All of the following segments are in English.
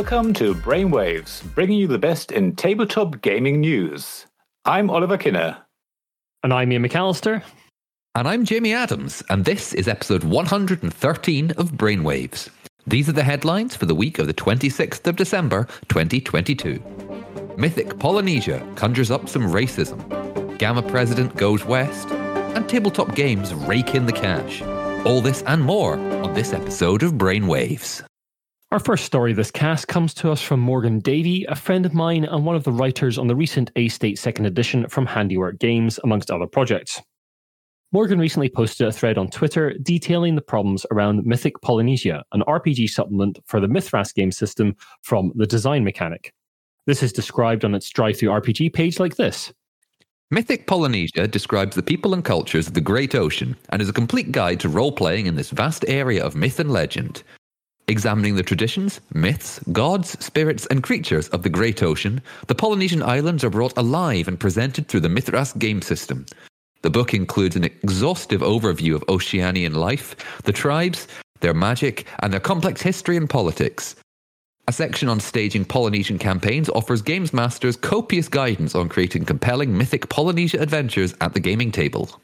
Welcome to Brainwaves, bringing you the best in tabletop gaming news. I'm Oliver Kinner. And I'm Ian McAllister. And I'm Jamie Adams, and this is episode 113 of Brainwaves. These are the headlines for the week of the 26th of December, 2022. Mythic Polynesia conjures up some racism. GAMA President goes west. And tabletop games rake in the cash. All this and more on this episode of Brainwaves. Our first story this cast comes to us from Morgan Davey, a friend of mine and one of the writers on the recent A State second edition from Handiwork Games, amongst other projects. Morgan recently posted a thread on Twitter detailing the problems around Mythic Polynesia, an RPG supplement for the Mythras game system from the design mechanic. This is described on its DriveThruRPG page like this. Mythic Polynesia describes the people and cultures of the Great Ocean and is a complete guide to role playing in this vast area of myth and legend. Examining the traditions, myths, gods, spirits, and creatures of the Great Ocean, the Polynesian islands are brought alive and presented through the Mythras game system. The book includes an exhaustive overview of Oceanian life, the tribes, their magic, and their complex history and politics. A section on staging Polynesian campaigns offers games masters copious guidance on creating compelling mythic Polynesia adventures at the gaming table.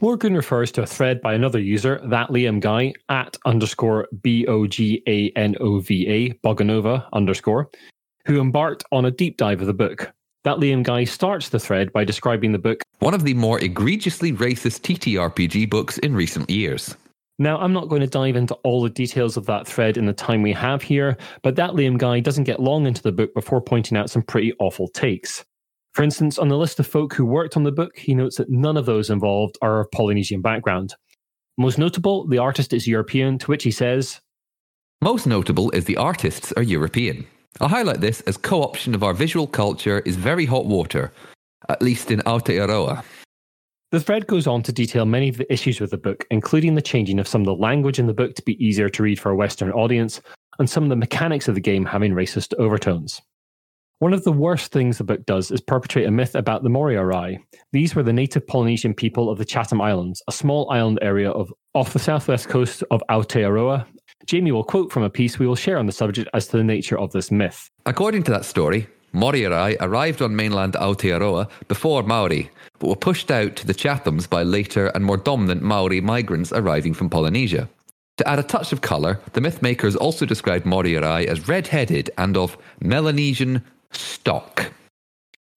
Morgan refers to a thread by another user, that Liam guy, at underscore B O G A N O V A, Boganova underscore, who embarked on a deep dive of the book. That Liam guy starts the thread by describing the book one of the more egregiously racist TTRPG books in recent years. Now, I'm not going to dive into all the details of that thread in the time we have here, but that Liam guy doesn't get long into the book before pointing out some pretty awful takes. For instance, on the list of folk who worked on the book, he notes that none of those involved are of Polynesian background. Most notable, the artist is European, to which he says, Most notable is the artists are European. I'll highlight this as co option of our visual culture is very hot water, at least in Aotearoa. The thread goes on to detail many of the issues with the book, including the changing of some of the language in the book to be easier to read for a Western audience, and some of the mechanics of the game having racist overtones. One of the worst things the book does is perpetrate a myth about the Moriori. These were the native Polynesian people of the Chatham Islands, a small island area of off the southwest coast of Aotearoa. Jamie will quote from a piece we will share on the subject as to the nature of this myth. According to that story, Moriori arrived on mainland Aotearoa before Maori, but were pushed out to the Chathams by later and more dominant Maori migrants arriving from Polynesia. To add a touch of colour, the mythmakers also described Moriori as red headed and of Melanesian stock.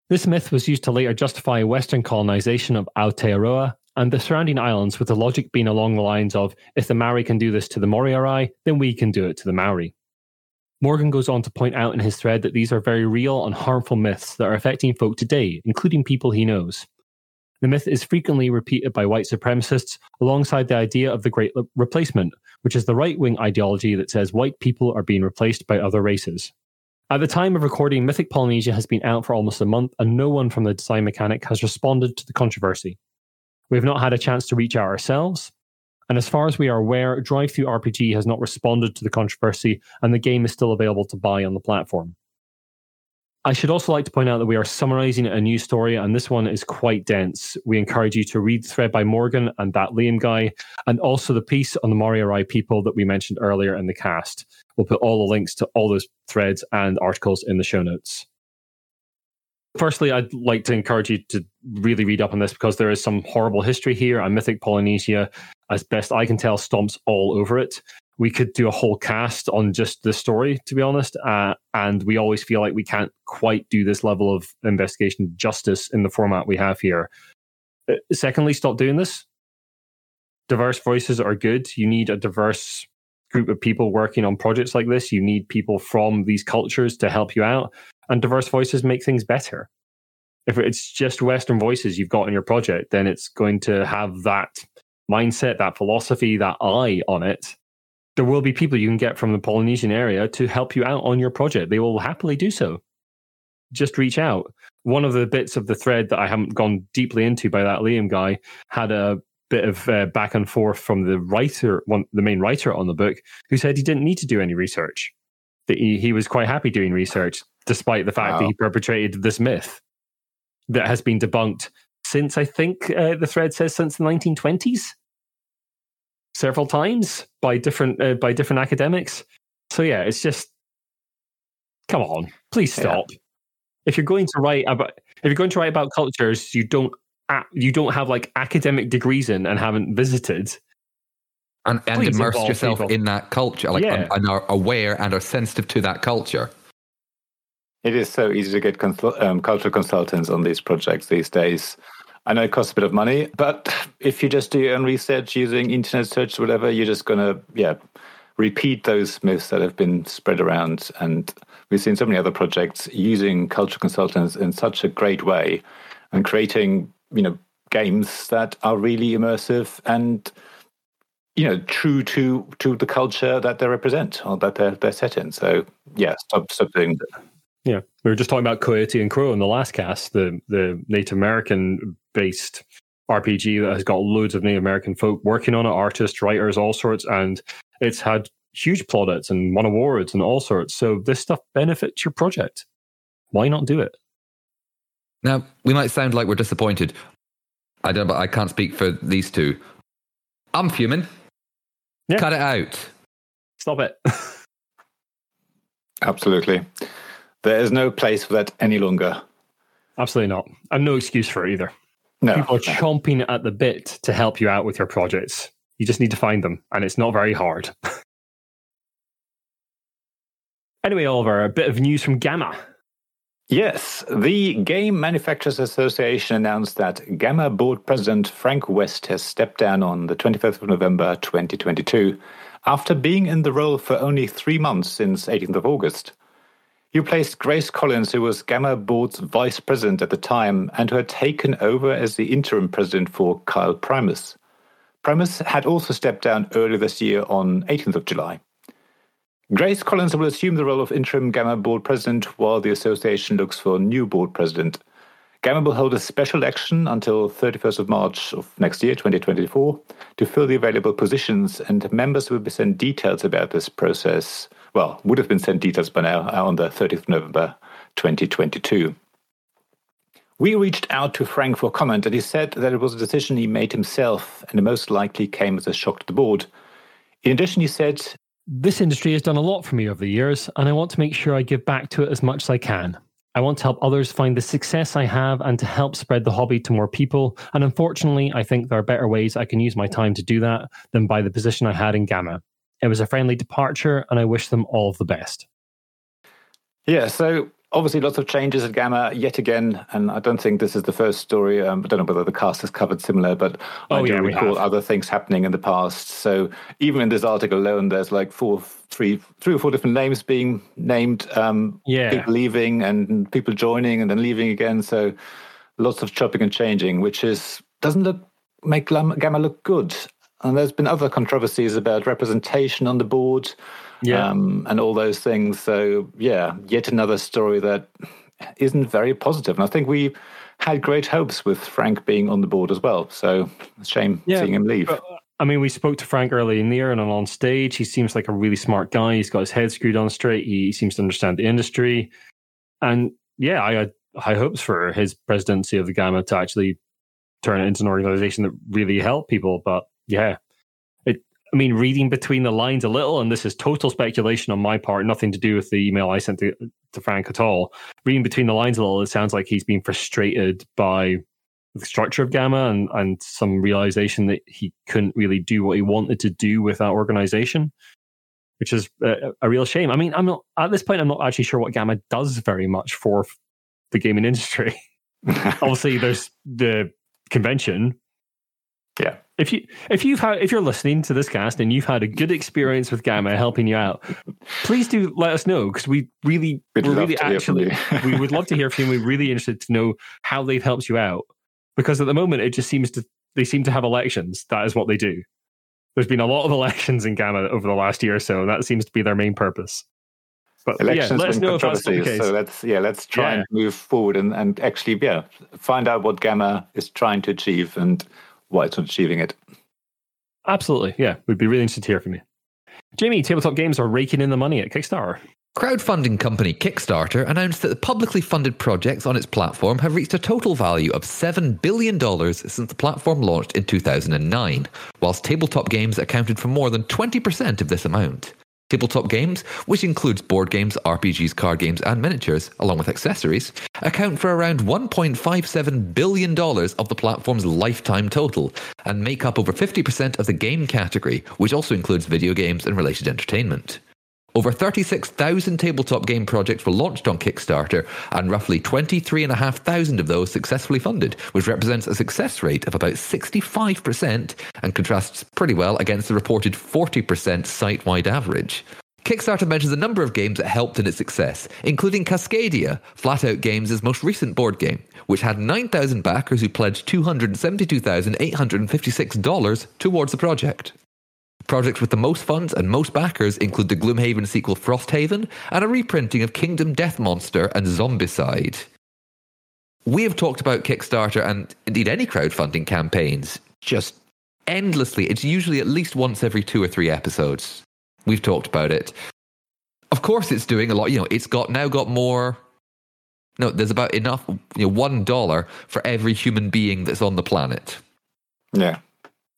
This myth was used to later justify Western colonization of Aotearoa and the surrounding islands, with the logic being along the lines of if the Maori can do this to the Moriori, then we can do it to the Maori. Morgan goes on to point out in his thread that these are very real and harmful myths that are affecting folk today, including people he knows. The myth is frequently repeated by white supremacists alongside the idea of the Great Replacement, which is the right wing ideology that says white people are being replaced by other races. At the time of recording, Mythic Polynesia has been out for almost a month, and no one from the design mechanic has responded to the controversy. We have not had a chance to reach out ourselves, and as far as we are aware, DriveThruRPG has not responded to the controversy, and the game is still available to buy on the platform. I should also like to point out that we are summarizing a news story, and this one is quite dense. We encourage you to read thread by Morgan and that Liam guy, and also the piece on the Moriori people that we mentioned earlier in the cast. We'll put all the links to all those threads and articles in the show notes. Firstly, I'd like to encourage you to really read up on this because there is some horrible history here, and Mythic Polynesia, as best I can tell, stomps all over it we could do a whole cast on just the story, to be honest. Uh, and we always feel like we can't quite do this level of investigation justice in the format we have here. Uh, secondly, stop doing this. Diverse voices are good. You need a diverse group of people working on projects like this. You need people from these cultures to help you out. And diverse voices make things better. If it's just Western voices you've got in your project, then it's going to have that mindset, that philosophy, that eye on it there will be people you can get from the Polynesian area to help you out on your project. They will happily do so. Just reach out. One of the bits of the thread that I haven't gone deeply into by that Liam guy had a bit of uh, back and forth from the writer, one, the main writer on the book, who said he didn't need to do any research. That he, he was quite happy doing research, despite the fact wow. that he perpetrated this myth that has been debunked since I think uh, the thread says since the 1920s several times by different uh, by different academics. So yeah, it's just come on, please stop. Yeah. If you're going to write about if you're going to write about cultures you don't you don't have like academic degrees in and haven't visited and, and immerse yourself people. in that culture like yeah. and, are aware and are sensitive to that culture it is so easy to get consul- um, cultural consultants on these projects these days I know it costs a bit of money, but if you just do your own research using internet search or whatever, you're just going to, yeah, repeat those myths that have been spread around. And we've seen so many other projects using cultural consultants in such a great way and creating, you know, games that are really immersive and you know true to to the culture that they represent or that they're they're set in. So yeah, stop stop doing that. Yeah, we were just talking about Coyote and Crow in the last cast, the the Native American based RPG that has got loads of Native American folk working on it, artists, writers, all sorts, and it's had huge plaudits and won awards and all sorts. So this stuff benefits your project. Why not do it? Now we might sound like we're disappointed. I don't, but I can't speak for these two. I'm fuming. Yeah. Cut it out. Stop it. Absolutely. There is no place for that any longer. Absolutely not. And no excuse for it either. No. People are chomping at the bit to help you out with your projects. You just need to find them, and it's not very hard. anyway, Oliver, a bit of news from GAMA. Yes, the Game Manufacturers Association announced that GAMA board president Frank West has stepped down on the 25th of November 2022 after being in the role for only three months since 18th of August. You placed Grace Collins, who was GAMA Board's vice president at the time and who had taken over as the interim president for Kyle Primus. Primus had also stepped down earlier this year on 18th of July. Grace Collins will assume the role of interim GAMA board president while the association looks for a new board president. GAMA will hold a special election until 31st of March of next year, 2024, to fill the available positions, and members will be sent details about this process well, would have been sent details by now on the 30th of November 2022. We reached out to Frank for comment, and he said that it was a decision he made himself and it most likely came as a shock to the board. In addition, he said, This industry has done a lot for me over the years, and I want to make sure I give back to it as much as I can. I want to help others find the success I have and to help spread the hobby to more people. And unfortunately, I think there are better ways I can use my time to do that than by the position I had in GAMA. It was a friendly departure, and I wish them all the best. Yeah, so obviously lots of changes at GAMA yet again, and I don't think this is the first story. Um, I don't know whether the cast has covered similar, but oh, I do yeah, recall other things happening in the past. So even in this article alone, there's like four, three, three or four different names being named. Um, yeah, people leaving and people joining and then leaving again. So lots of chopping and changing, which is doesn't look make GAMA look good. And there's been other controversies about representation on the board yeah. Um, and all those things. So, yeah, yet another story that isn't very positive. And I think we had great hopes with Frank being on the board as well. So, shame yeah, seeing him leave. But, I mean, we spoke to Frank early in the year and on stage. He seems like a really smart guy. He's got his head screwed on straight. He seems to understand the industry. And yeah, I had high hopes for his presidency of the GAMA to actually turn it into an organization that really helped people. But yeah, it. I mean, reading between the lines a little, and this is total speculation on my part, nothing to do with the email I sent to, to Frank at all. Reading between the lines a little, it sounds like he's been frustrated by the structure of GAMA and, and some realization that he couldn't really do what he wanted to do with that organization, which is a, a, real shame. I mean, I'm not at this point. I'm not actually sure what GAMA does very much for the gaming industry. Obviously, there's the convention. Yeah, if you if you've had if you're listening to this cast and you've had a good experience with GAMA helping you out, please do let us know because we really we really actually we would love to hear from you. We're really interested to know how they've helped you out because at the moment it just seems to they seem to have elections. That is what they do. There's been a lot of elections in GAMA over the last year or so, and that seems to be their main purpose. But elections yeah, let us know if that's the case. So let's yeah, let's try yeah. and move forward and, and actually yeah, find out what GAMA is trying to achieve and why it's not achieving it. Absolutely. Yeah. We'd be really interested to hear from you. Jamie, tabletop games are raking in the money at Kickstarter. Crowdfunding company Kickstarter announced that the publicly funded projects on its platform have reached a total value of $7 billion since the platform launched in 2009, whilst tabletop games accounted for more than 20% of this amount. Tabletop games, which includes board games, RPGs, card games, and miniatures, along with accessories, account for around $1.57 billion of the platform's lifetime total and make up over 50% of the game category, which also includes video games and related entertainment. Over 36,000 tabletop game projects were launched on Kickstarter, and roughly 23,500 of those successfully funded, which represents a success rate of about 65% and contrasts pretty well against the reported 40% site wide average. Kickstarter mentions a number of games that helped in its success, including Cascadia, Flatout Games' most recent board game, which had 9,000 backers who pledged $272,856 towards the project. Projects with the most funds and most backers include the Gloomhaven sequel Frosthaven and a reprinting of Kingdom Death Monster and Zombicide. We have talked about Kickstarter and indeed any crowdfunding campaigns just endlessly. It's usually at least once every two or three episodes. We've talked about it. Of course, it's doing a lot. You know, it's got now got more. No, there's about enough. You know, one dollar for every human being that's on the planet. Yeah.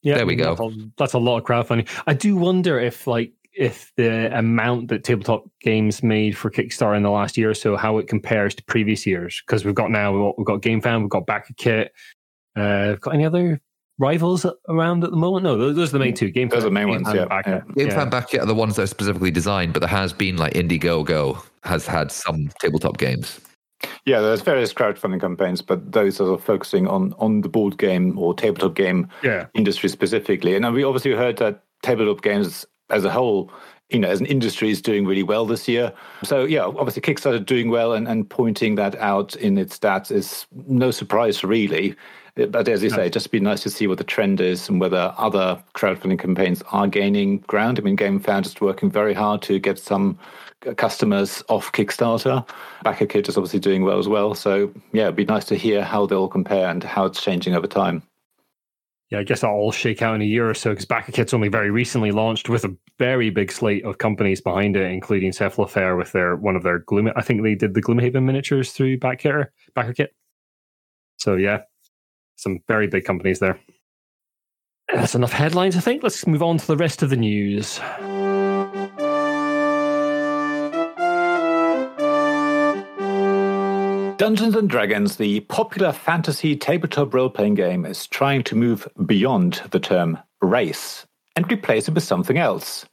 Yeah, There we go. That's a, that's a lot of crowdfunding. I do wonder if like if the amount that tabletop games made for Kickstarter in the last year or so, how it compares to previous years. Because we've got now we've got GameFound, we've got Backer Kit. Uh, I've got any other rivals around at the moment? No, those, those are the main two. GameFound, Those are the main GameFound, ones, yeah, Backer. yeah. Game Fan Back Yet are the ones that are specifically designed, but there has been like Indiegogo has had some tabletop games. Yeah, there's various crowdfunding campaigns, but those are focusing on on the board game or tabletop game yeah. industry specifically. And uh, we obviously heard that tabletop games as a whole, you know, as an industry is doing really well this year. So yeah, obviously Kickstarter doing well and, and pointing that out in its stats is no surprise really. Uh, but as you say, it'd just be nice to see what the trend is and whether other crowdfunding campaigns are gaining ground. I mean, GameFound is working very hard to get some Uh, customers off Kickstarter. Backer Kit is obviously doing well as well. So yeah, it'd be nice to hear how they'll compare and how it's changing over time. Yeah, I guess that'll all shake out in a year or so because Backer Kit's only very recently launched with a very big slate of companies behind it, including Cephalofair with their one of their Gloom. I think they did the Gloomhaven miniatures through Backer Backer Kit. So yeah, some very big companies there. That's enough headlines, I think. Let's move on to the rest of the news. Dungeons and Dragons, the popular fantasy tabletop role playing game, is trying to move beyond the term race and replace it with something else.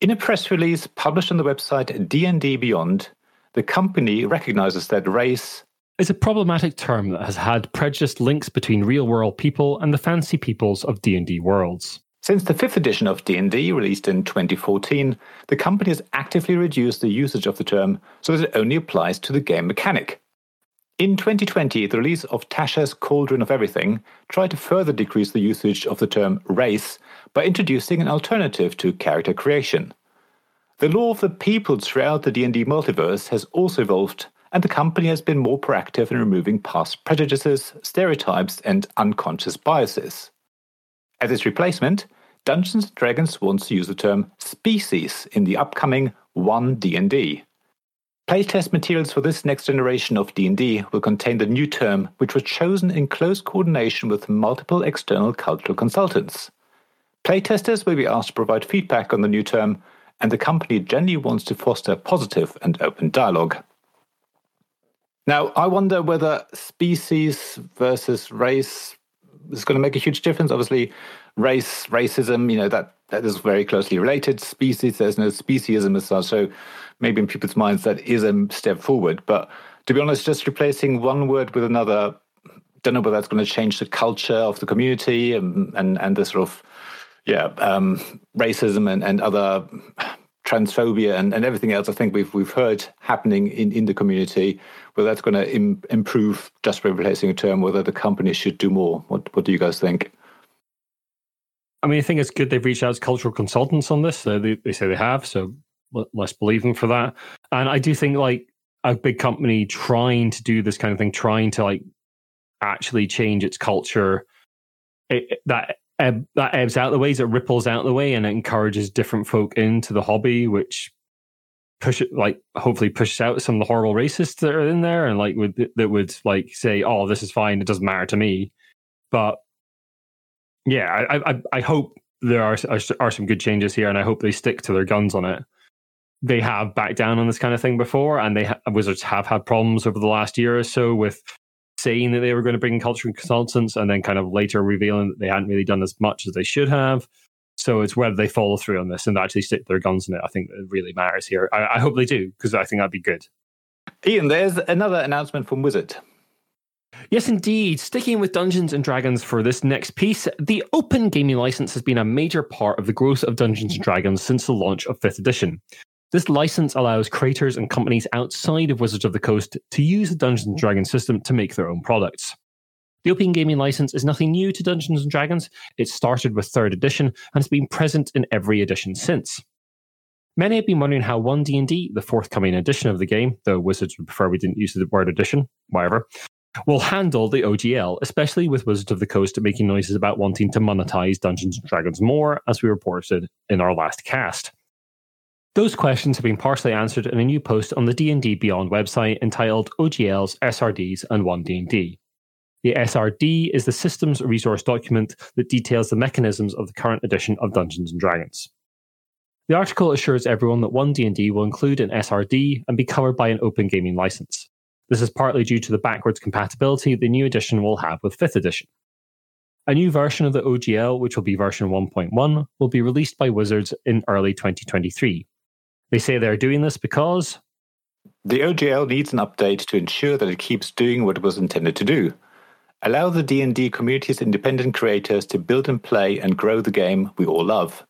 In a press release published on the website D&D Beyond, the company recognizes that race is a problematic term that has had prejudiced links between real-world people and the fancy peoples of D&D worlds. Since the fifth edition of D&D, released in 2014, the company has actively reduced the usage of the term so that it only applies to the game mechanic. In 2020, the release of Tasha's Cauldron of Everything tried to further decrease the usage of the term race by introducing an alternative to character creation. The lore of the peoples throughout the D&D multiverse has also evolved, and the company has been more proactive in removing past prejudices, stereotypes, and unconscious biases. As its replacement, Dungeons Dragons wants to use the term species in the upcoming 1 D&D. Playtest materials for this next generation of D&D will contain the new term, which was chosen in close coordination with multiple external cultural consultants. Playtesters will be asked to provide feedback on the new term, and the company generally wants to foster positive and open dialogue. Now, I wonder whether species versus race is going to make a huge difference. Obviously, race, racism, you know, that, that is very closely related. Species, there's no speciesism as such. So maybe in people's minds that is a step forward. But to be honest, just replacing one word with another, don't know whether that's going to change the culture of the community and and, and the sort of yeah um, racism and, and other transphobia and, and everything else. I think we've we've heard happening in, in the community. Whether that's going to Im- improve just by replacing a term, whether the company should do more. What what do you guys think? I mean, I think it's good they've reached out as cultural consultants on this. They, they say they have. So let- let's believe them for that. And I do think like a big company trying to do this kind of thing, trying to like actually change its culture, it, that ebb, that ebbs out the ways, it ripples out the way, and it encourages different folk into the hobby, which push it like hopefully pushes out some of the horrible racists that are in there, and like would that would like say, "Oh, this is fine, it doesn't matter to me," but yeah, I, I I hope there are, are are some good changes here, and I hope they stick to their guns on it. They have backed down on this kind of thing before, and they ha- Wizards have had problems over the last year or so with saying that they were going to bring in culture consultants, and then kind of later revealing that they hadn't really done as much as they should have. So it's whether they follow through on this and actually stick their guns in it. I think it really matters here. I, I hope they do because I think that'd be good. Ian, there's another announcement from Wizard. Yes, indeed. Sticking with Dungeons and Dragons for this next piece, the open gaming license has been a major part of the growth of Dungeons and Dragons since the launch of 5th edition. This license allows creators and companies outside of Wizards of the Coast to use the Dungeons and Dragons system to make their own products. The Open Gaming License is nothing new to Dungeons and Dragons. It started with 3rd edition and has been present in every edition since. Many have been wondering how 1D&D, the forthcoming edition of the game, though Wizards would prefer we didn't use the word edition, whatever, will handle the OGL, especially with Wizards of the Coast making noises about wanting to monetize Dungeons and Dragons more, as we reported in our last cast. Those questions have been partially answered in a new post on the D&D Beyond website entitled OGLs, SRDs, and 1D&D. The SRD is the systems resource document that details the mechanisms of the current edition of Dungeons and Dragons. The article assures everyone that 1D&D will include an SRD and be covered by an open gaming license. This is partly due to the backwards compatibility the new edition will have with 5th edition. A new version of the OGL, which will be version 1.1, will be released by Wizards in early 2023. They say they're doing this because the OGL needs an update to ensure that it keeps doing what it was intended to do. Allow the D&D community's independent creators to build and play and grow the game we all love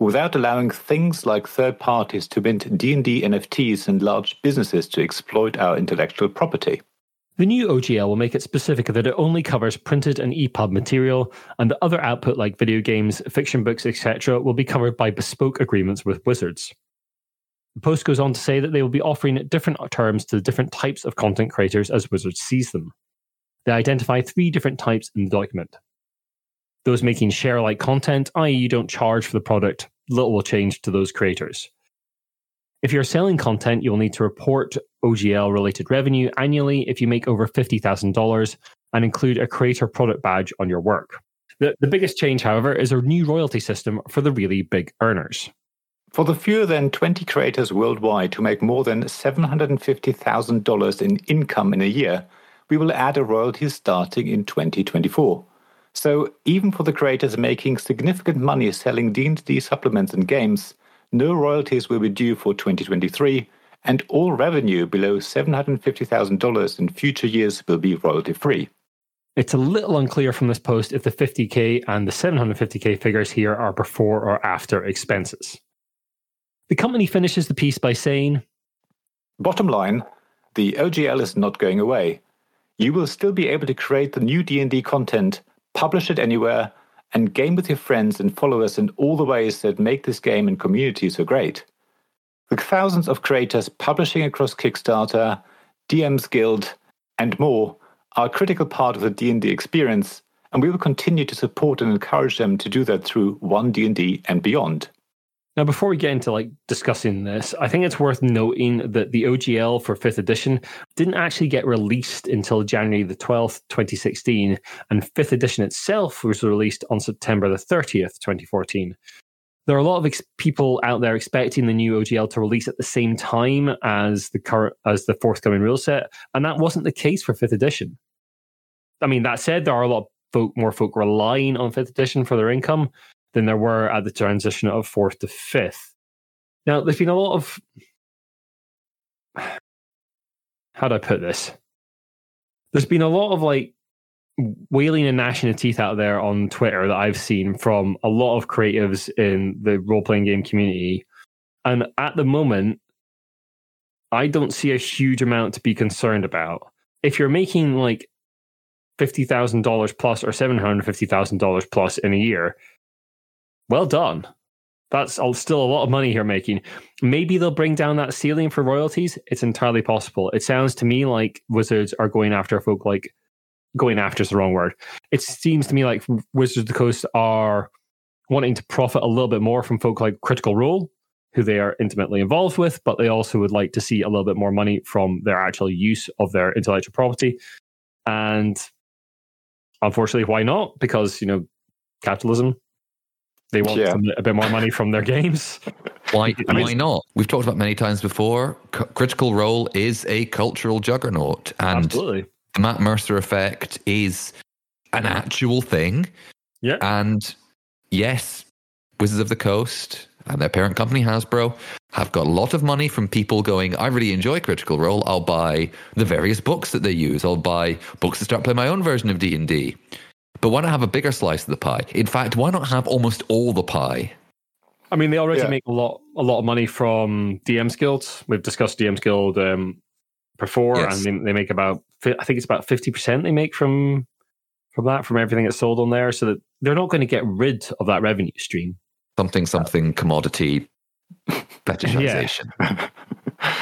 without allowing things like third parties to mint D&D NFTs and large businesses to exploit our intellectual property. The new OGL will make it specific that it only covers printed and EPUB material, and the other output like video games, fiction books, etc., will be covered by bespoke agreements with Wizards. The post goes on to say that they will be offering different terms to the different types of content creators as Wizards sees them. They identify three different types in the document those making share like content, i.e., you don't charge for the product, little will change to those creators. If you're selling content, you'll need to report OGL related revenue annually if you make over $50,000 and include a creator product badge on your work. The, the biggest change, however, is a new royalty system for the really big earners. For the fewer than 20 creators worldwide who make more than $750,000 in income in a year, we will add a royalty starting in 2024. So even for the creators making significant money selling D&D supplements and games, no royalties will be due for 2023, and all revenue below $750,000 in future years will be royalty free. It's a little unclear from this post if the 50k and the 750k figures here are before or after expenses. The company finishes the piece by saying, Bottom line, the OGL is not going away. You will still be able to create the new D&D content publish it anywhere, and game with your friends and followers in all the ways that make this game and community so great. With thousands of creators publishing across Kickstarter, DM's Guild, and more are a critical part of the D&D experience, and we will continue to support and encourage them to do that through One D&D and beyond. Now, before we get into like discussing this, I think it's worth noting that the OGL for fifth edition didn't actually get released until January the 12th, 2016, and fifth edition itself was released on September the 30th, 2014. There are a lot of ex- people out there expecting the new OGL to release at the same time as the current as the forthcoming rule set, and that wasn't the case for fifth edition. I mean, that said, there are a lot of folk, more folk relying on fifth edition for their income, than there were at the transition of fourth to fifth. Now, there's been a lot of. How do I put this? There's been a lot of like wailing and gnashing of teeth out there on Twitter that I've seen from a lot of creatives in the role playing game community. And at the moment, I don't see a huge amount to be concerned about. If you're making like $50,000 plus or $750,000 plus in a year, well done. That's still a lot of money you're making. Maybe they'll bring down that ceiling for royalties. It's entirely possible. It sounds to me like Wizards are going after folk like going after is the wrong word. It seems to me like Wizards of the Coast are wanting to profit a little bit more from folk like Critical Role, who they are intimately involved with, but they also would like to see a little bit more money from their actual use of their intellectual property. And unfortunately, why not? Because, you know, capitalism they want Yeah. a bit more money from their games. Why, I mean- why not? We've talked about many times before. C- Critical Role is a cultural juggernaut, and Absolutely. the Matt Mercer effect is an actual thing. Yeah. And yes, Wizards of the Coast and their parent company Hasbro have got a lot of money from people going, I really enjoy Critical Role. I'll buy the various books that they use. I'll buy books to start playing my own version of D&D. But why not have a bigger slice of the pie? In fact, why not have almost all the pie? I mean, they already Yeah. make a lot, a lot of money from DM's Guild. We've discussed DM's Guild um, before, Yes. and they, they make about, I think it's about fifty percent they make from from that, from everything that's sold on there. So that they're not going to get rid of that revenue stream. Something, something commodity fetishization.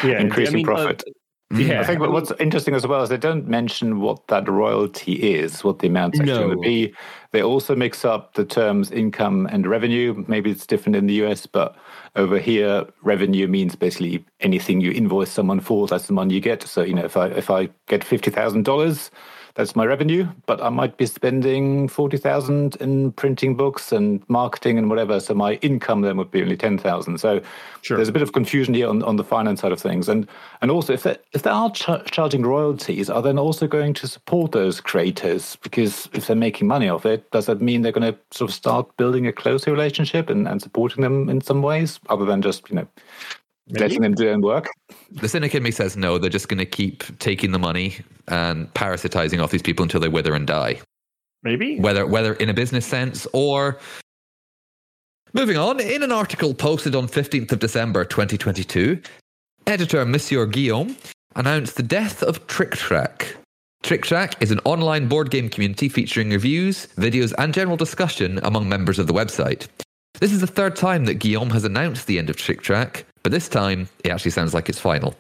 Yeah, Increasing I mean, uh, profit. Mm. Mm-hmm. yeah. I think what's interesting as well is they don't mention what that royalty is, what the amount's actually going No. to be. They also mix up the terms income and revenue. Maybe it's different in the US, but over here, revenue means basically anything you invoice someone for, that's the money you get. So, you know, if I if I get fifty thousand dollars, that's my revenue, but I might be spending forty thousand in printing books and marketing and whatever. So my income then would be only ten thousand. So Sure. there's a bit of confusion here on, on the finance side of things, and and also if they if they are ch- charging royalties, are then also going to support those creators? Because if they're making money off it, does that mean they're going to sort of start building a closer relationship and, and supporting them in some ways, other than just you know letting them do their work? The cynic in me says no, they're just going to keep taking the money and parasitizing off these people until they wither and die. maybe. Whether whether in a business sense or moving on, in an article posted on 15th of December 2022, editor Monsieur Guillaume announced the death of Tric Trac. Tric Trac is an online board game community featuring reviews, videos, and general discussion among members of the website. This is the third time that Guillaume has announced the end of Tric Trac, but this time it actually sounds like it's final.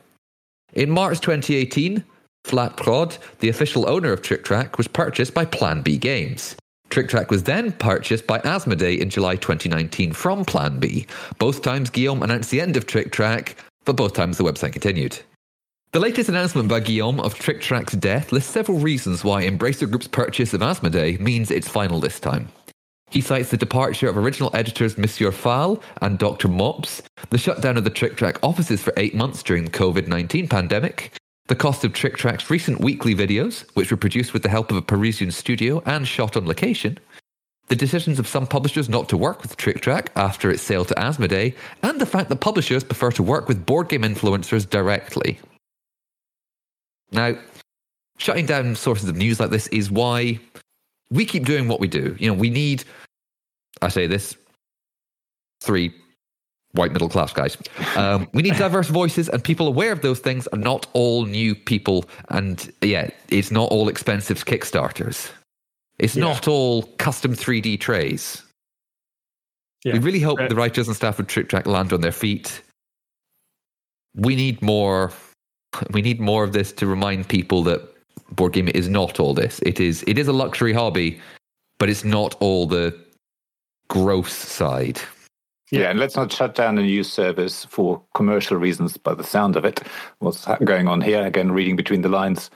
In March 2018, Flat Prod, the official owner of Tric Trac, was purchased by Plan B Games. Tric Trac was then purchased by Asmodee in July 2019 from Plan B. Both times Guillaume announced the end of Tric Trac, but both times the website continued. The latest announcement by Guillaume of Tric Trac's death lists several reasons why Embracer Group's purchase of Asmodee means it's final this time. He cites the departure of original editors Monsieur Phal and Dr. Mops, the shutdown of the Tric Trac offices for eight months during the COVID 19 pandemic, the cost of Tric Trac's recent weekly videos, which were produced with the help of a Parisian studio and shot on location, the decisions of some publishers not to work with Tric Trac after its sale to Asmodee, and the fact that publishers prefer to work with board game influencers directly. Now, shutting down sources of news like this is why we keep doing what we do. You know, we need, I say this, three white middle class guys. Um, we need diverse voices and people aware of those things and not all new people. And yeah, it's not all expensive Kickstarters. It's Yeah. not all custom 3D trays. Yeah. We really hope Uh, the writers and staff of Tric Trac land on their feet. We need more. We need more of this to remind people that board game is not all this. It is. It is a luxury hobby, but it's not all the gross side. Yeah. and let's not shut down a news service for commercial reasons. By the sound of it, what's going on here? Again, reading between the lines.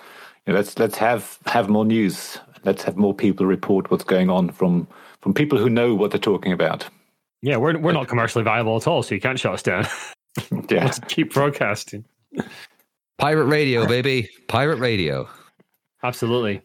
You know, let's let's have have more news. Let's have more people report what's going on from from people who know what they're talking about. Yeah, we're we're not commercially viable at all, so you can't shut us down. Yeah, Let's keep broadcasting. Pirate radio, baby. Pirate radio. Absolutely.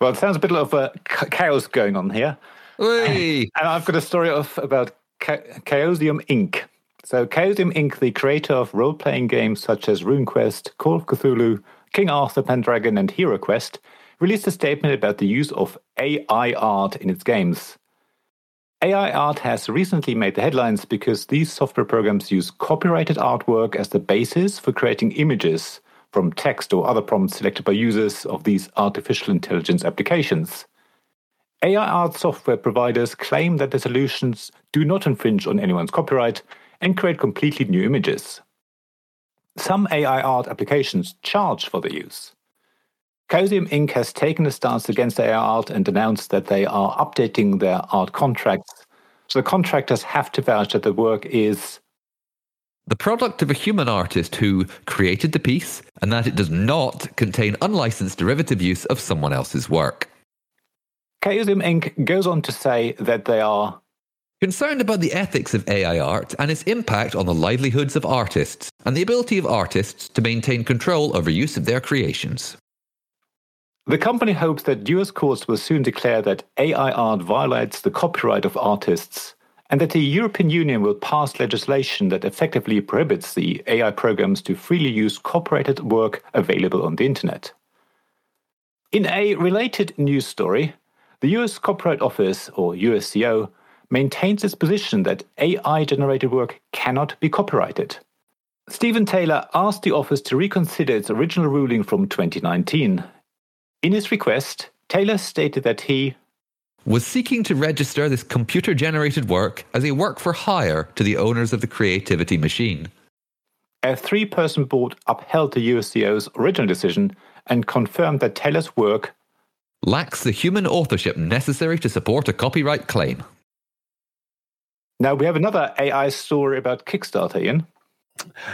well, it sounds a bit of uh, chaos going on here. Hey, And I've got a story of about Cha- Chaosium Inc. So Chaosium Inc., the creator of role-playing games such as RuneQuest, Call of Cthulhu, King Arthur, Pendragon, and HeroQuest, released a statement about the use of AI art in its games. AI art has recently made the headlines because these software programs use copyrighted artwork as the basis for creating images from text or other prompts selected by users of these artificial intelligence applications. AI art software providers claim that the solutions do not infringe on anyone's copyright and create completely new images. Some AI art applications charge for the use. Chaosium Inc. has taken a stance against AI art and announced that they are updating their art contracts. So the contractors have to vouch that the work is the product of a human artist who created the piece and that it does not contain unlicensed derivative use of someone else's work. Chaosium Inc. goes on to say that they are Concerned about the ethics of AI art and its impact on the livelihoods of artists and the ability of artists to maintain control over use of their creations. The company hopes that US courts will soon declare that AI art violates the copyright of artists and that the European Union will pass legislation that effectively prohibits the AI programs to freely use copyrighted work available on the internet. In a related news story, the US Copyright Office, or USCO, maintains its position that AI generated work cannot be copyrighted. Stephen Thaler asked the office to reconsider its original ruling from 2019. In his request, Taylor stated that he was seeking to register this computer generated work as a work for hire to the owners of the creativity machine. A three person board upheld the USCO's original decision and confirmed that Thaler's work lacks the human authorship necessary to support a copyright claim. Now we have another AI story about Kickstarter, Ian.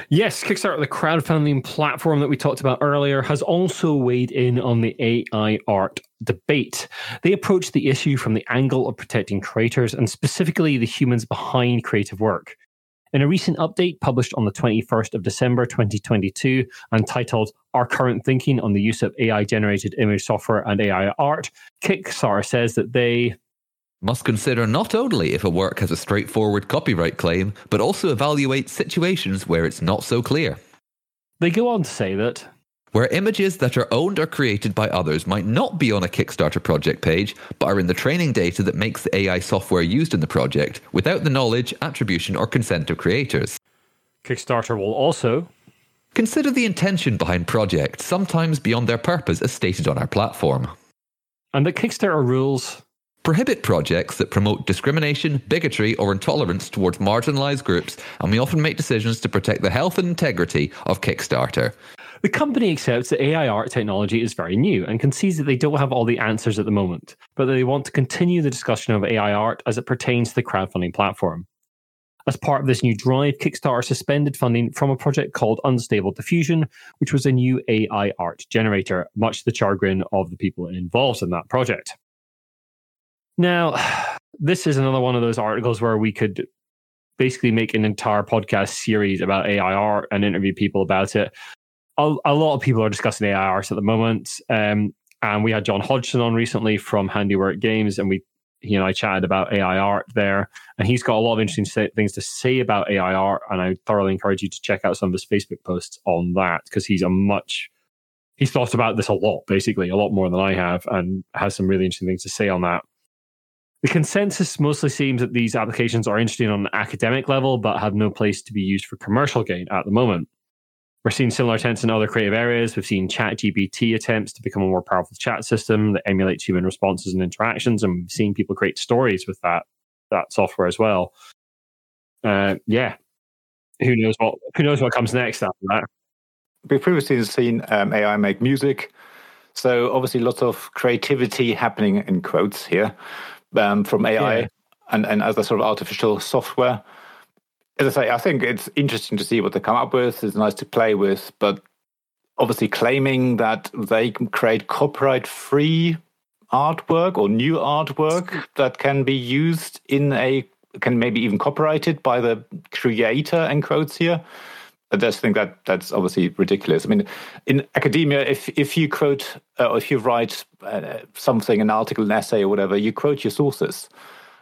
Yes, Kickstarter, the crowdfunding platform that we talked about earlier, has also weighed in on the AI art debate. They approach the issue from the angle of protecting creators and specifically the humans behind creative work. In a recent update published on the 21st of December 2022 and titled Our Current Thinking on the Use of AI Generated Image Software and AI Art, Kickstarter says that they must consider not only if a work has a straightforward copyright claim, but also evaluate situations where it's not so clear. They go on to say that where images that are owned or created by others might not be on a Kickstarter project page, but are in the training data that makes the AI software used in the project without the knowledge, attribution, or consent of creators. Kickstarter will also consider the intention behind projects, sometimes beyond their purpose as stated on our platform. And the Kickstarter rules prohibit projects that promote discrimination, bigotry, or intolerance towards marginalized groups, and we often make decisions to protect the health and integrity of Kickstarter. The company accepts that AI art technology is very new and concedes that they don't have all the answers at the moment, but that they want to continue the discussion of AI art as it pertains to the crowdfunding platform. As part of this new drive, Kickstarter suspended funding from a project called Unstable Diffusion, which was a new AI art generator, much to the chagrin of the people involved in that project. Now, this is another one of those articles where we could basically make an entire podcast series about AI art and interview people about it. A, a lot of people are discussing AI art at the moment. Um, and we had Jon Hodgson on recently from Handiwork Games, and we he and I chatted about AI art there, and he's got a lot of interesting things to say about AI art, and I thoroughly encourage you to check out some of his Facebook posts on that because he's a much he's thought about this a lot, basically a lot more than I have, and has some really interesting things to say on that. The consensus mostly seems that these applications are interesting on an academic level, but have no place to be used for commercial gain at the moment. We're seeing similar attempts in other creative areas. We've seen ChatGPT attempts to become a more powerful chat system that emulates human responses and interactions, and we've seen people create stories with that that software as well. Uh, yeah, who knows what who knows what comes next after that. We've previously seen um, AI make music, so obviously lots of creativity happening in quotes here um, from AI yeah. and, and other sort of artificial software. As I say, I think it's interesting to see what they come up with. It's nice to play with, but obviously claiming that they can create copyright free artwork or new artwork that can be used in a can maybe even copyrighted by the creator in quotes here I just think that that's obviously ridiculous. I mean, in academia, if if you quote uh, or if you write uh, something, an article, an essay, or whatever, you quote your sources.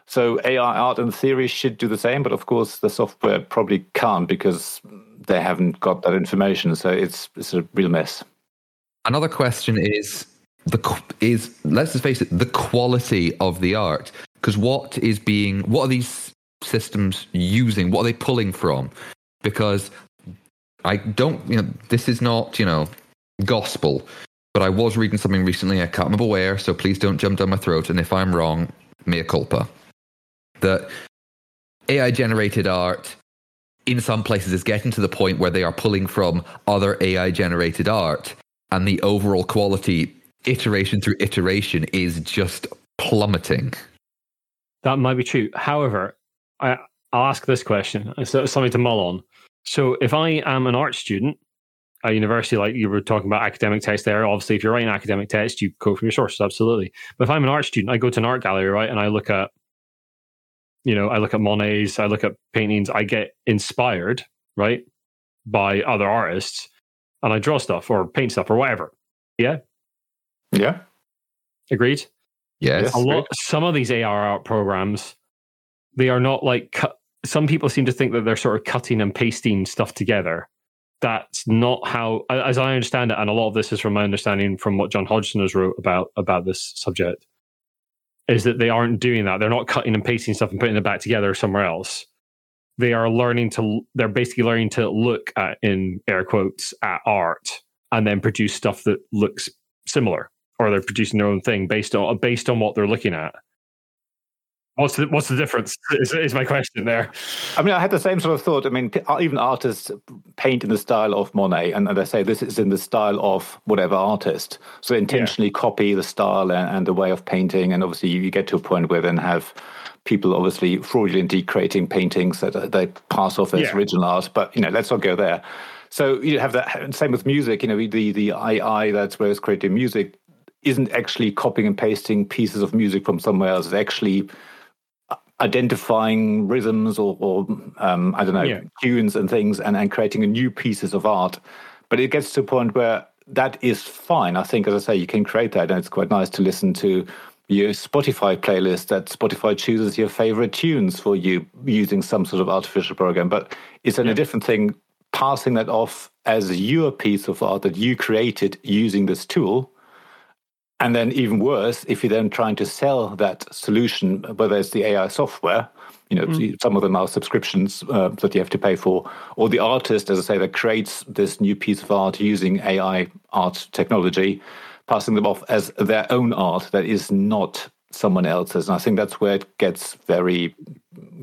So AI art and theory should do the same, but of course the software probably can't because they haven't got that information. So it's it's a real mess. Another question is the is let's just face it, the quality of the art. Because what is being what are these systems using? What are they pulling from? Because I don't, you know, this is not, you know, gospel, but I was reading something recently. I can't remember where, so please don't jump down my throat. And if I'm wrong, mea culpa. That AI generated art in some places is getting to the point where they are pulling from other AI generated art, and the overall quality, iteration through iteration, is just plummeting. That might be true. However, I, I'll ask this question. It's something to mull on. So if I am an art student a university, like you were talking about academic text there, obviously if you're writing academic text, you quote from your sources, absolutely. But if I'm an art student, I go to an art gallery, right, and I look at you know, I look at Monet's, I look at paintings, I get inspired, right, by other artists, and I draw stuff or paint stuff or whatever. Yeah. Yeah. Agreed. Yes. A lot. Some of these AR art programs, they are not like. Cut, some people seem to think that they're sort of cutting and pasting stuff together. That's not how, as I understand it, and a lot of this is from my understanding from what Jon Hodgson has wrote about about this subject, is that they aren't doing that. They're not cutting and pasting stuff and putting it back together somewhere else. They are learning to. They're basically learning to look at, in air quotes, at art and then produce stuff that looks similar or they're producing their own thing based on based on what they're looking at. What's the what's the difference? Is, is my question there? I mean, I had the same sort of thought. I mean, uh, even artists paint in the style of Monet, and they say this is in the style of whatever artist. So they intentionally yeah. copy the style and, and, the way of painting, and obviously you get to a point where then have people obviously fraudulently creating paintings that uh, they pass off as yeah. original art. But you know, let's not go there. So you have that same with music. You know, the the AI that's where it's creating music isn't actually copying and pasting pieces of music from somewhere else. It's actually identifying rhythms or, or um, I don't know, yeah. tunes and things and, and creating a new pieces of art. But it gets to a point where that is fine. I think, as I say, you can create that, and it's quite nice to listen to your Spotify playlist that Spotify chooses your favorite tunes for you using some sort of artificial program. But it's yeah. a different thing passing that off as your piece of art that you created using this tool and then even worse, if you're then trying to sell that solution, whether it's the AI software, you know, mm. some of them are subscriptions uh, that you have to pay for, or the artist, as I say, that creates this new piece of art using AI art technology, passing them off as their own art that is not someone else's. And I think that's where it gets very,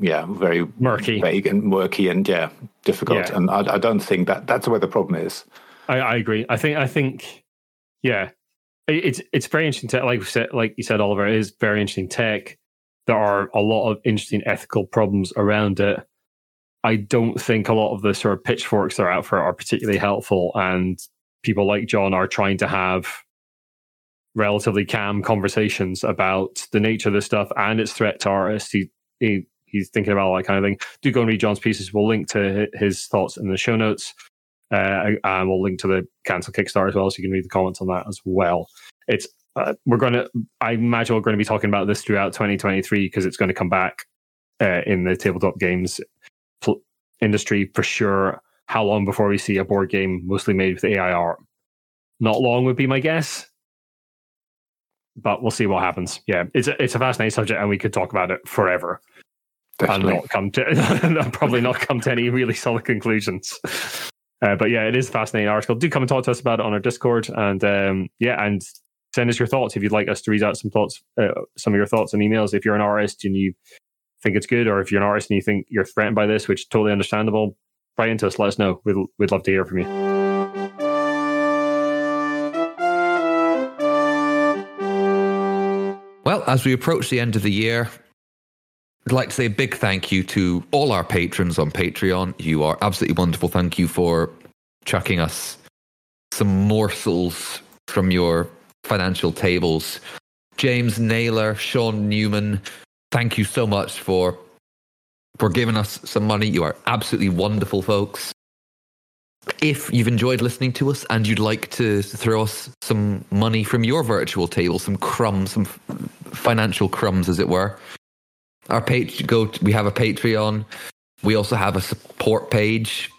yeah, very murky, vague and murky, and yeah, difficult. Yeah. And I, I, don't think that that's where the problem is. I, I agree. I think. I think. Yeah, it's it's very interesting tech. Like said, like you said, Oliver, it is very interesting tech. There are a lot of interesting ethical problems around it. I don't think a lot of the sort of pitchforks that are out for it are particularly helpful, and people like Jon are trying to have relatively calm conversations about the nature of this stuff and its threat to artists. He, he he's thinking about all that kind of thing. Do go and read Jon's pieces. We'll link to his thoughts in the show notes. Uh, and we'll link to the cancel Kickstarter as well, so you can read the comments on that as well. It's uh, we're going to, I imagine we're going to be talking about this throughout 2023 because it's going to come back uh, in the tabletop games pl- industry for sure. How long before we see a board game mostly made with AI art? Not long would be my guess, but we'll see what happens. Yeah, it's a, it's a fascinating subject, and we could talk about it forever. Definitely. And not come to probably not come to any really solid conclusions. Uh, but yeah, it is a fascinating article. Do come and talk to us about it on our Discord, and um, yeah, and send us your thoughts if you'd like us to read out some thoughts, uh, some of your thoughts and emails. If you're an artist and you think it's good, or if you're an artist and you think you're threatened by this, which is totally understandable, write into us. Let us know. We'd we'd love to hear from you. Well, as we approach the end of the year, I'd like to say a big thank you to all our patrons on Patreon. You are absolutely wonderful. Thank you for chucking us some morsels from your financial tables. James Naylor, Sean Newman, thank you so much for for giving us some money. You are absolutely wonderful folks. If you've enjoyed listening to us and you'd like to throw us some money from your virtual table, some crumbs, some financial crumbs, as it were, our page go. We have a Patreon. We also have a support page.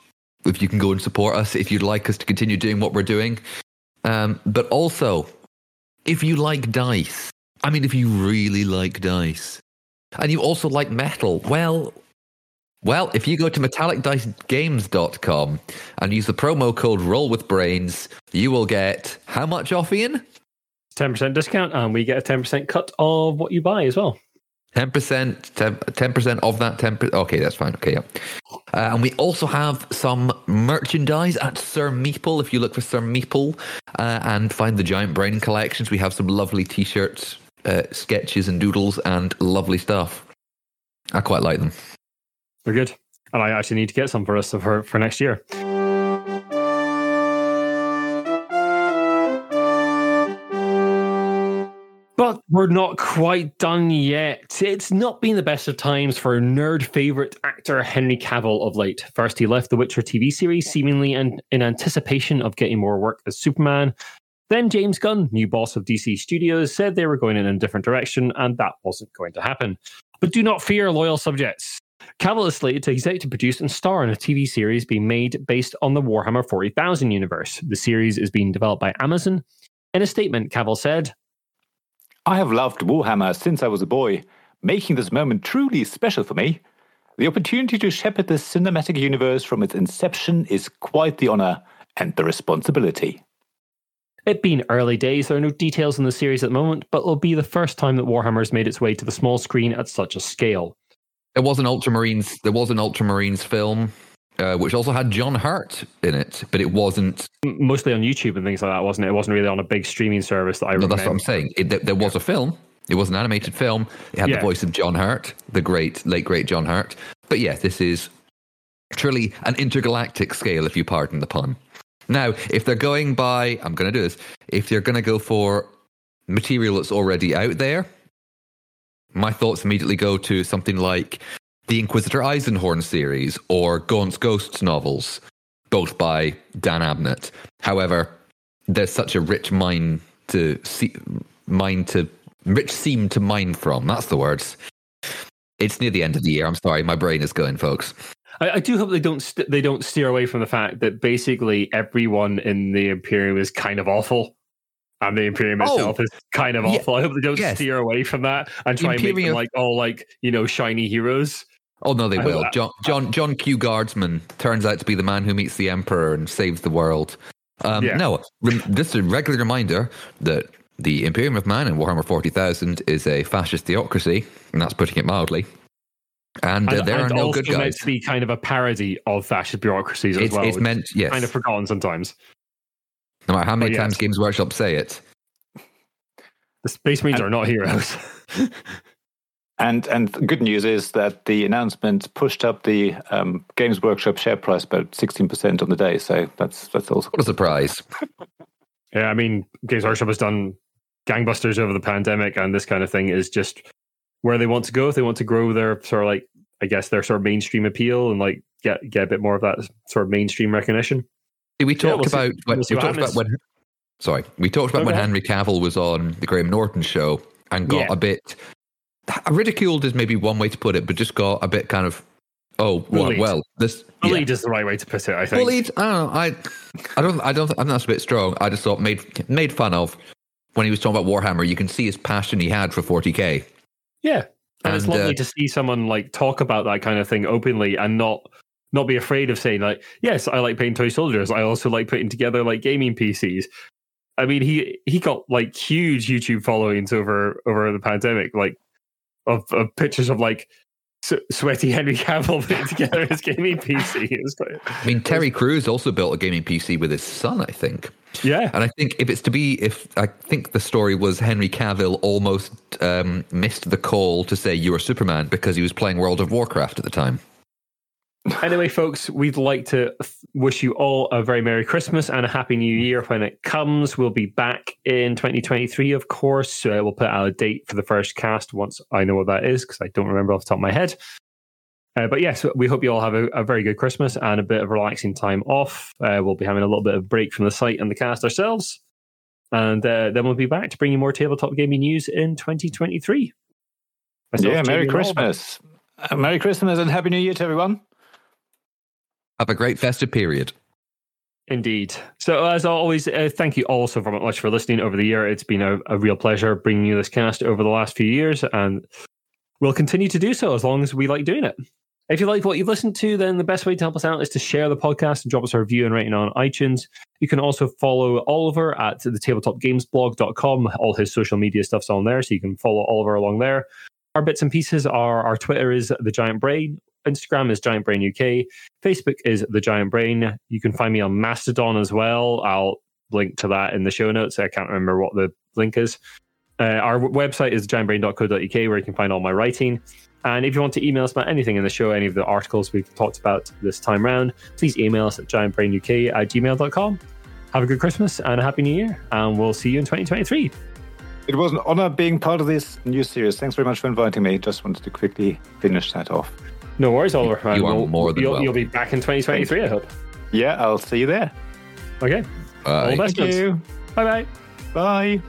If you can go and support us, if you'd like us to continue doing what we're doing, um, but also if you like dice. I mean, if you really like dice, and you also like metal, well, well, if you go to metallicdicegames.com and use the promo code Roll with Brains, you will get how much off, Ian? 10% discount, and we get a 10% cut of what you buy as well. Ten percent, ten percent of that. Ten percent. Okay, that's fine. Okay, yeah. Uh, and we also have some merchandise at Sir Meeple. If you look for Sir Meeple uh, and find the Giant Brain collections, we have some lovely T-shirts, uh, sketches, and doodles, and lovely stuff. I quite like them. They're good, and I actually need to get some for us for for next year. We're not quite done yet. It's not been the best of times for nerd favorite actor Henry Cavill of late. First, he left the Witcher TV series, seemingly in, in anticipation of getting more work as Superman. Then James Gunn, new boss of DC Studios, said they were going in a different direction, and that wasn't going to happen. But do not fear, loyal subjects. Cavill is slated to executive produce and star in a TV series being made based on the Warhammer 40,000 universe. The series is being developed by Amazon. In a statement, Cavill said, I have loved Warhammer since I was a boy, making this moment truly special for me. The opportunity to shepherd this cinematic universe from its inception is quite the honor and the responsibility. It being early days, there are no details in the series at the moment, but it'll be the first time that Warhammer has made its way to the small screen at such a scale. There was an Ultramarines. There was an Ultramarines film, uh, which also had John Hurt in it, but it wasn't. Mostly on YouTube and things like that, wasn't it? It wasn't really on a big streaming service that I No, remember. that's what I'm saying. It, there, there was a film. It was an animated film. It had Yeah. the voice of John Hurt, the great, late great John Hurt. But yeah, this is truly an intergalactic scale, if you pardon the pun. Now, if they're going by, I'm going to do this. If they're going to go for material that's already out there, my thoughts immediately go to something like the Inquisitor Eisenhorn series or Gaunt's Ghosts novels, both by Dan Abnett. However, there's such a rich mine to see, mine to rich seam to mine from. That's the words. It's near the end of the year. I'm sorry, my brain is going, folks. I, I do hope they don't st- they don't steer away from the fact that basically everyone in the Imperium is kind of awful. And the Imperium Oh. itself is kind of Yeah. awful. I hope they don't Yes. steer away from that and try and make them like all like you know shiny heroes. Oh no, they I- will. I- John John John Q Guardsman turns out to be the man who meets the Emperor and saves the world. Um, Yeah. No, just a regular reminder that the Imperium of Man in Warhammer Forty Thousand is a fascist theocracy, and that's putting it mildly. And, uh, and, there are no also good meant guys. to be kind of a parody of fascist bureaucracies as It's, well. it's meant, yes. kind of forgotten sometimes. no matter how many but times. Games Workshop say it, The Space Marines And- are not heroes. And and good news is that the announcement pushed up the um, Games Workshop share price about sixteen percent on the day. So that's that's also what a surprise! yeah, I mean, Games Workshop has done gangbusters over the pandemic, and this kind of thing is just where they want to go. If they want to grow their sort of like, I guess, their sort of mainstream appeal and like get get a bit more of that sort of mainstream recognition. See, we talked we'll see- about when, we'll we what talked about when. Sorry, we talked about No, when. Henry Cavill was on the Graham Norton show and got Yeah. a bit ridiculed is maybe one way to put it, but just got a bit kind of oh well, Bullied. well this yeah. Is the right way to put it. I think. bullied. I don't know. I I don't I don't I think that's a bit strong. I just thought made made fun of when he was talking about Warhammer. You can see his passion he had for 40k. Yeah, and, it's lovely uh, to see someone like talk about that kind of thing openly and not not be afraid of saying like, yes, I like painting toy soldiers. I also like putting together like gaming PCs. I mean, he he got like huge YouTube followings over over the pandemic, like of, of pictures of like s- sweaty Henry Cavill putting together his gaming PC. It was quite, I mean, Terry Crews also built a gaming PC with his son, I think. yeah, And I think if it's to be, if I think the story was Henry Cavill almost um, missed the call to say you are Superman because he was playing World of Warcraft at the time. Anyway, folks, we'd like to wish you all a very Merry Christmas and a Happy New Year when it comes. We'll be back in 2023, of course. Uh, we'll put out a date for the first cast once I know what that is because I don't remember off the top of my head. Uh, but yes, we hope you all have a, a very good Christmas and a bit of relaxing time off. Uh, we'll be having a little bit of break from the site and the cast ourselves. And uh, then we'll be back to bring you more tabletop gaming news in 2023. Myself, yeah. Merry. Christmas, uh, Merry Christmas, and Happy New Year to everyone. Have a great festive period. Indeed. So, as always, uh, thank you all so very much for listening over the year. It's been a, a real pleasure bringing you this cast over the last few years, and we'll continue to do so as long as we like doing it. If you like what you've listened to, then the best way to help us out is to share the podcast and drop us a review and rating on iTunes. You can also follow Oliver at the tabletopgamesblog.com. All his social media stuff's on there, so you can follow Oliver along there. Our bits and pieces are our Twitter is the Giant Brain, Instagram is Giant Brain UK, Facebook is the Giant Brain. You can find me on Mastodon as well. I'll link to that in the show notes. I can't remember what the link is. Uh, our website is giantbrain.co.uk where you can find all my writing. And if you want to email us about anything in the show, any of the articles we've talked about this time round, please email us at giantbrainuk at gmail.com. Have a good Christmas and a Happy New Year, and we'll see you in 2023. It was an honor being part of this new series. Thanks very much for inviting me. Just wanted to quickly finish that off. No worries, Oliver. You um, are We'll- more than you'll, welcome. you'll be back in 2023, I hope. Yeah, I'll see you there. Okay. All the best. Thank you. Bye bye. Bye.